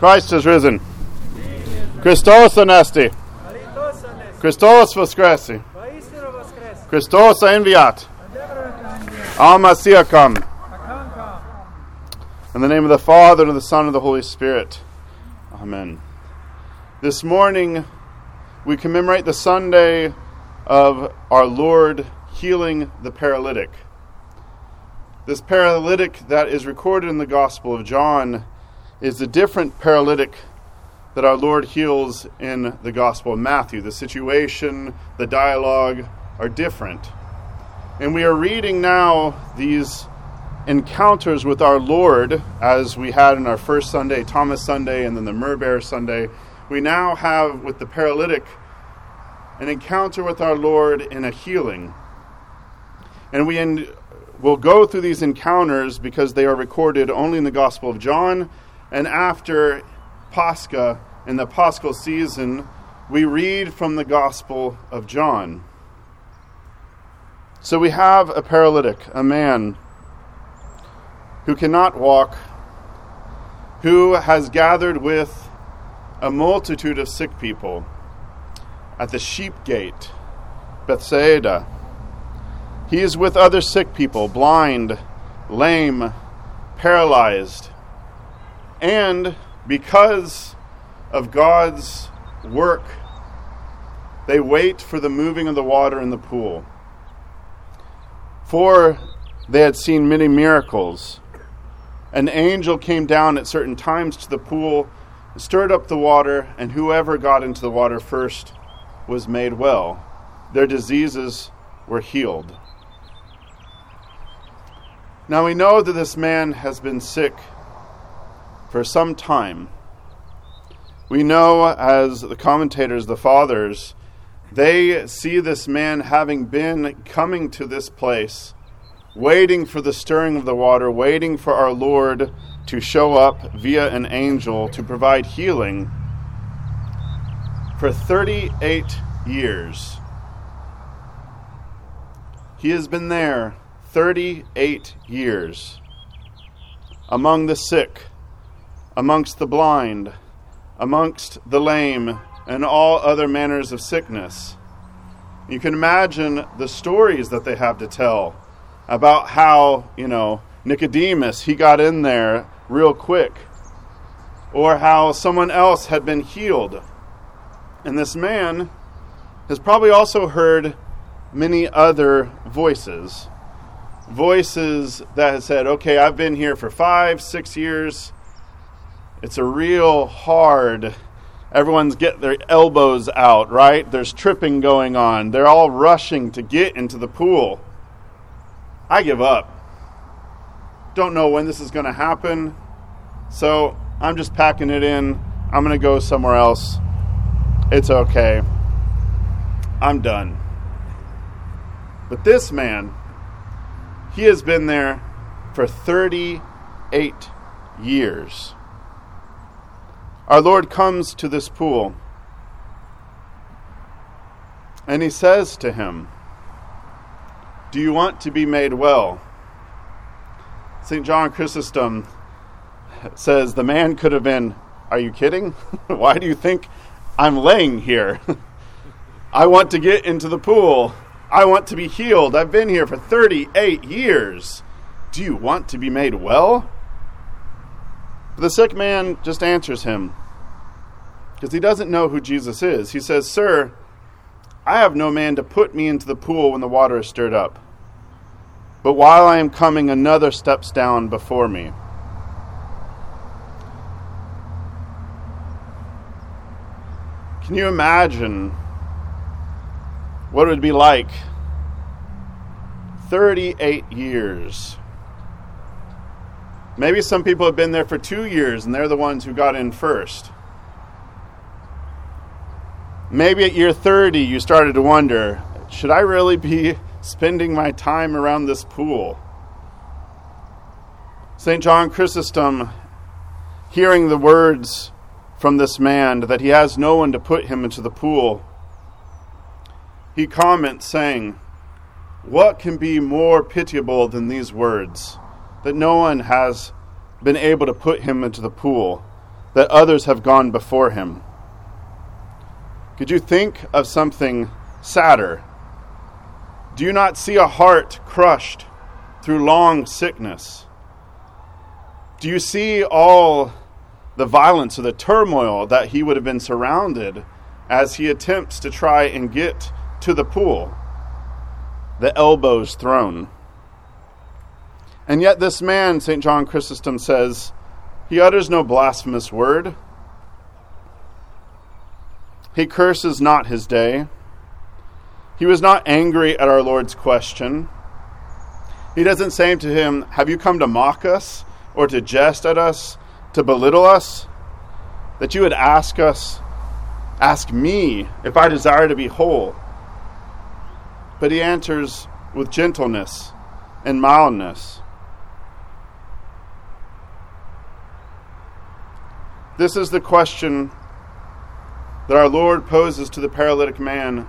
Christ is risen. Christos anesti. Christos voskresi. Christos enviat. Amasia come. In the name of the Father, and of the Son, and of the Holy Spirit. Amen. This morning, we commemorate the Sunday of our Lord healing the paralytic. This paralytic that is recorded in the Gospel of John is a different paralytic that our Lord heals in the Gospel of Matthew. The situation, the dialogue are different. And we are reading now these encounters with our Lord, as we had in our first Sunday, Thomas Sunday, and then the Myrrh Sunday, we now have with the paralytic an encounter with our Lord in a healing. And we will go through these encounters because they are recorded only in the Gospel of John, and after Pascha, in the Paschal season, we read from the Gospel of John. So we have a paralytic, a man who cannot walk, who has gathered with a multitude of sick people at the sheep gate, Bethsaida. He is with other sick people, blind, lame, paralyzed. And because of God's work, they wait for the moving of the water in the pool. For they had seen many miracles. An angel came down at certain times to the pool, stirred up the water, and whoever got into the water first was made well. Their diseases were healed. Now we know that this man has been sick for some time. We know, as the commentators, the fathers, they see this man having been coming to this place, waiting for the stirring of the water, waiting for our Lord to show up via an angel to provide healing for 38 years. He has been there 38 years among the sick, amongst the blind, amongst the lame, and all other manners of sickness. You can imagine the stories that they have to tell about how, you know, Nicodemus, he got in there real quick, or how someone else had been healed. And this man has probably also heard many other voices. Voices that have said, okay, I've been here for five, six years. It's a real hard. Everyone's getting their elbows out, right? There's tripping going on. They're all rushing to get into the pool. I give up. Don't know when this is going to happen. So I'm just packing it in. I'm going to go somewhere else. It's okay. I'm done. But this man, he has been there for 38 years. Our Lord comes to this pool and he says to him, Do you want to be made well? St. John Chrysostom says the man could have been, Are you kidding? Why do you think I'm laying here? I want to get into the pool. I want to be healed. I've been here for 38 years. Do you want to be made well? The sick man just answers him because he doesn't know who Jesus is. He says, Sir, I have no man to put me into the pool when the water is stirred up. But while I am coming, another steps down before me. Can you imagine what it would be like 38 years? Maybe some people have been there for two years and they're the ones who got in first. Maybe at year 30 you started to wonder should I really be spending my time around this pool? St. John Chrysostom, hearing the words from this man that he has no one to put him into the pool, he comments saying, What can be more pitiable than these words? That no one has been able to put him into the pool. that others have gone before him. Could you think of something sadder? Do you not see a heart crushed through long sickness? Do you see all the violence or the turmoil that he would have been surrounded as he attempts to try and get to the pool, the elbows thrown? And yet, this man, St. John Chrysostom says, he utters no blasphemous word. He curses not his day. He was not angry at our Lord's question. He doesn't say to him, Have you come to mock us, or to jest at us, to belittle us? That you would ask us, ask me if I desire to be whole. But he answers with gentleness and mildness. This is the question that our Lord poses to the paralytic man,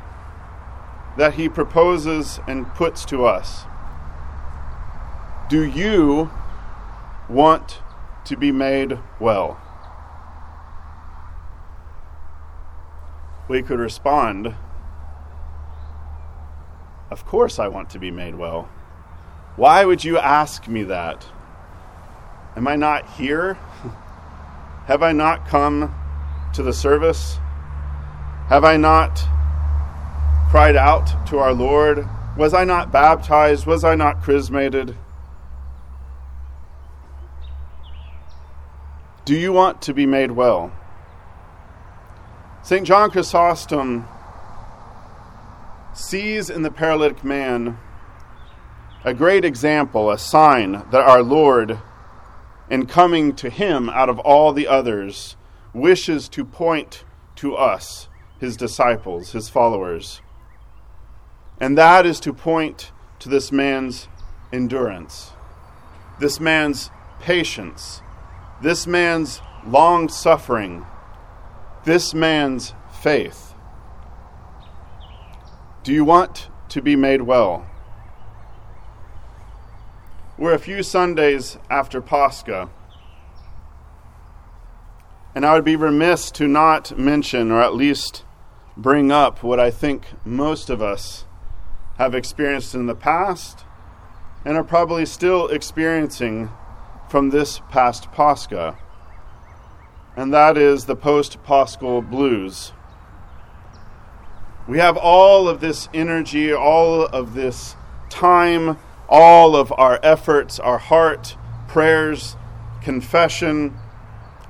that he proposes and puts to us. Do you want to be made well? We could respond, Of course, I want to be made well. Why would you ask me that? Am I not here? Have I not come to the service? Have I not cried out to our Lord? Was I not baptized? Was I not chrismated? Do you want to be made well? St. John Chrysostom sees in the paralytic man a great example, a sign that our Lord in coming to him out of all the others, wishes to point to us, his disciples, his followers. And that is to point to this man's endurance, this man's patience, this man's long suffering, this man's faith. Do you want to be made well? We're a few Sundays after Pascha. And I would be remiss to not mention, or at least bring up, what I think most of us have experienced in the past and are probably still experiencing from this past Pascha. And that is the post Paschal blues. We have all of this energy, all of this time all of our efforts, our heart, prayers, confession,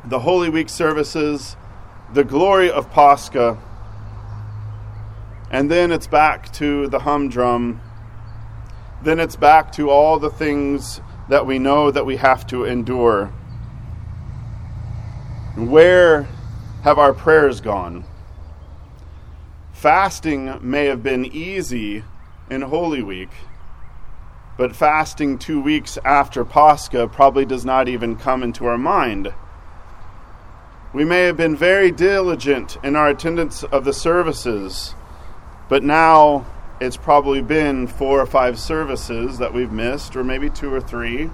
the Holy Week services, the glory of Pascha, and then it's back to the humdrum. Then it's back to all the things that we know that we have to endure. Where have our prayers gone? Fasting may have been easy in Holy Week but fasting two weeks after Pascha probably does not even come into our mind. We may have been very diligent in our attendance of the services, but now it's probably been four or five services that we've missed, or maybe two or three.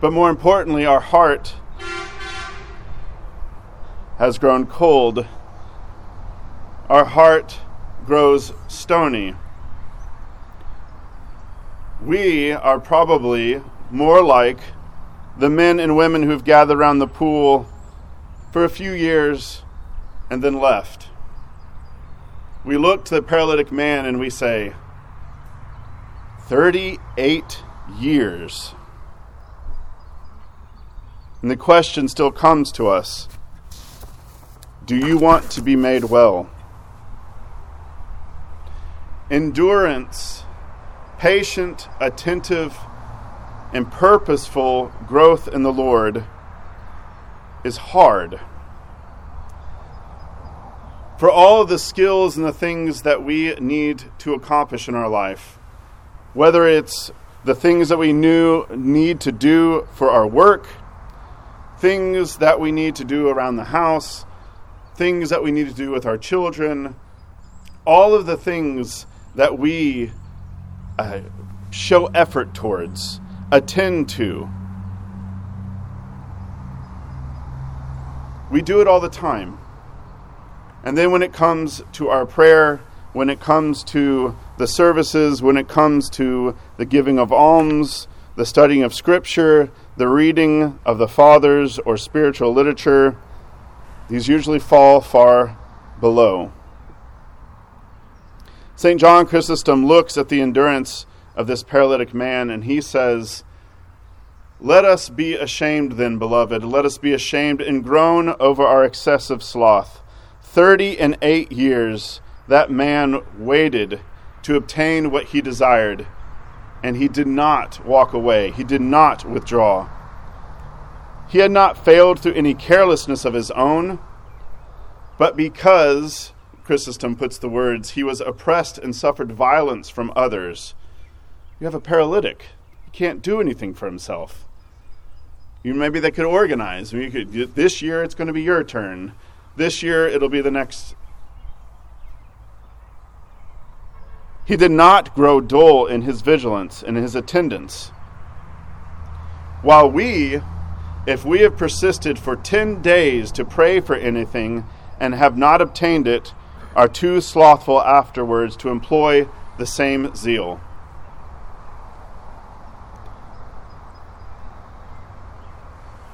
But more importantly, our heart has grown cold. Our heart grows stony we are probably more like the men and women who've gathered around the pool for a few years and then left. We look to the paralytic man and we say, 38 years. And the question still comes to us Do you want to be made well? Endurance patient, attentive, and purposeful growth in the Lord is hard. For all of the skills and the things that we need to accomplish in our life, whether it's the things that we knew need to do for our work, things that we need to do around the house, things that we need to do with our children, all of the things that we uh, show effort towards, attend to. We do it all the time. And then when it comes to our prayer, when it comes to the services, when it comes to the giving of alms, the studying of Scripture, the reading of the Fathers or spiritual literature, these usually fall far below. St. John Chrysostom looks at the endurance of this paralytic man and he says, Let us be ashamed then, beloved, let us be ashamed and groan over our excessive sloth. Thirty and eight years that man waited to obtain what he desired, and he did not walk away, he did not withdraw. He had not failed through any carelessness of his own, but because, Chrysostom puts the words, he was oppressed and suffered violence from others. You have a paralytic. He can't do anything for himself. You, maybe they could organize. You could, this year it's going to be your turn. This year it'll be the next. He did not grow dull in his vigilance and his attendance. While we, if we have persisted for ten days to pray for anything and have not obtained it, are too slothful afterwards to employ the same zeal.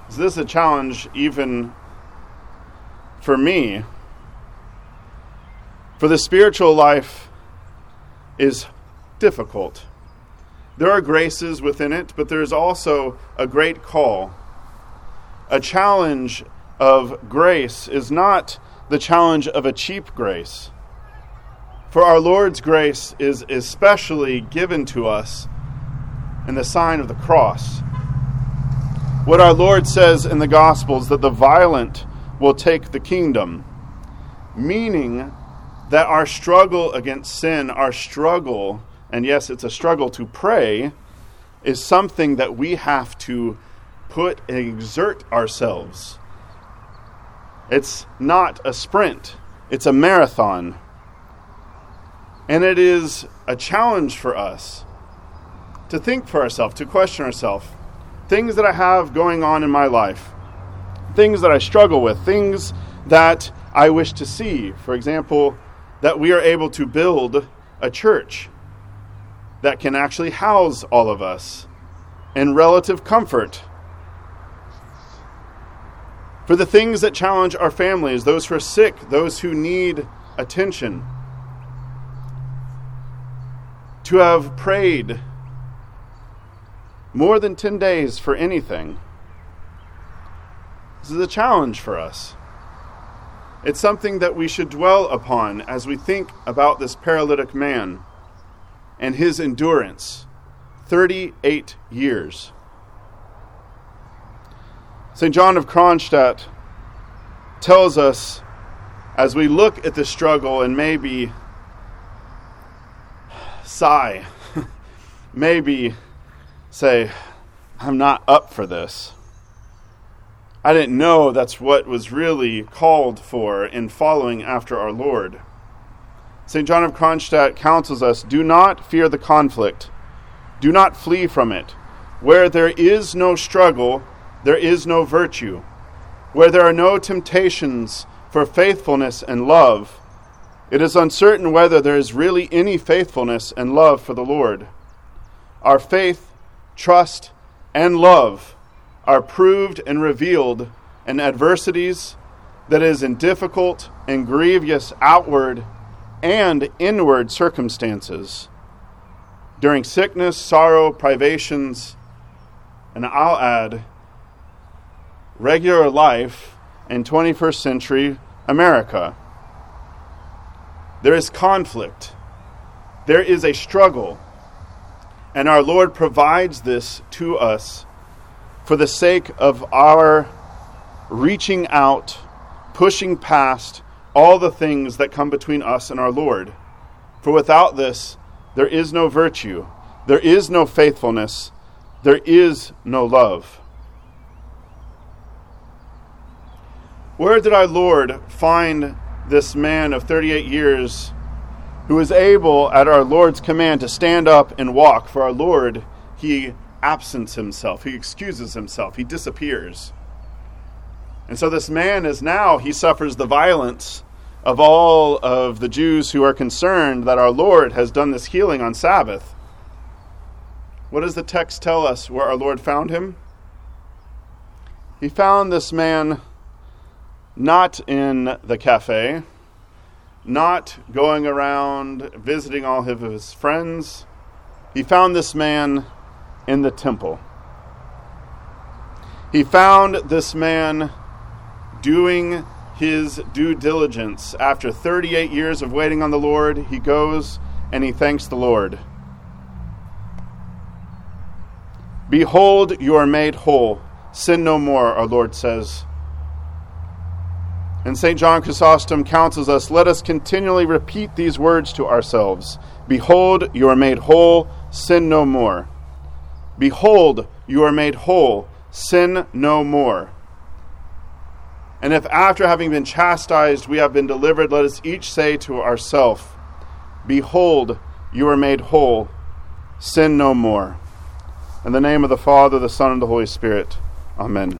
Is this a challenge even for me? For the spiritual life is difficult. There are graces within it, but there is also a great call. A challenge of grace is not the challenge of a cheap grace. For our Lord's grace is especially given to us in the sign of the cross. What our Lord says in the Gospels that the violent will take the kingdom, meaning that our struggle against sin, our struggle, and yes, it's a struggle to pray, is something that we have to put and exert ourselves. It's not a sprint, it's a marathon. And it is a challenge for us to think for ourselves, to question ourselves. Things that I have going on in my life, things that I struggle with, things that I wish to see. For example, that we are able to build a church that can actually house all of us in relative comfort. For the things that challenge our families, those who are sick, those who need attention. To have prayed more than 10 days for anything. This is a challenge for us. It's something that we should dwell upon as we think about this paralytic man and his endurance 38 years. St. John of Kronstadt tells us as we look at the struggle and maybe sigh, maybe say, I'm not up for this. I didn't know that's what was really called for in following after our Lord. St. John of Kronstadt counsels us do not fear the conflict, do not flee from it. Where there is no struggle, there is no virtue. Where there are no temptations for faithfulness and love, it is uncertain whether there is really any faithfulness and love for the Lord. Our faith, trust, and love are proved and revealed in adversities, that is, in difficult and grievous outward and inward circumstances, during sickness, sorrow, privations, and I'll add, regular life in 21st century America. There is conflict, there is a struggle, and our Lord provides this to us for the sake of our reaching out, pushing past all the things that come between us and our Lord. For without this, there is no virtue, there is no faithfulness, there is no love. Where did our Lord find this man of 38 years who is able, at our Lord's command, to stand up and walk? For our Lord, he absents himself, he excuses himself, he disappears. And so this man is now, he suffers the violence of all of the Jews who are concerned that our Lord has done this healing on Sabbath. What does the text tell us where our Lord found him? He found this man not in the cafe, not going around visiting all of his friends. He found this man in the temple. He found this man doing his due diligence. After 38 years of waiting on the Lord, he goes and he thanks the Lord. Behold, you are made whole. Sin no more, our Lord says. And St. John Chrysostom counsels us let us continually repeat these words to ourselves Behold, you are made whole. Sin no more. Behold, you are made whole. Sin no more. And if after having been chastised we have been delivered, let us each say to ourselves, Behold, you are made whole. Sin no more. In the name of the Father, the Son, and the Holy Spirit. Amen.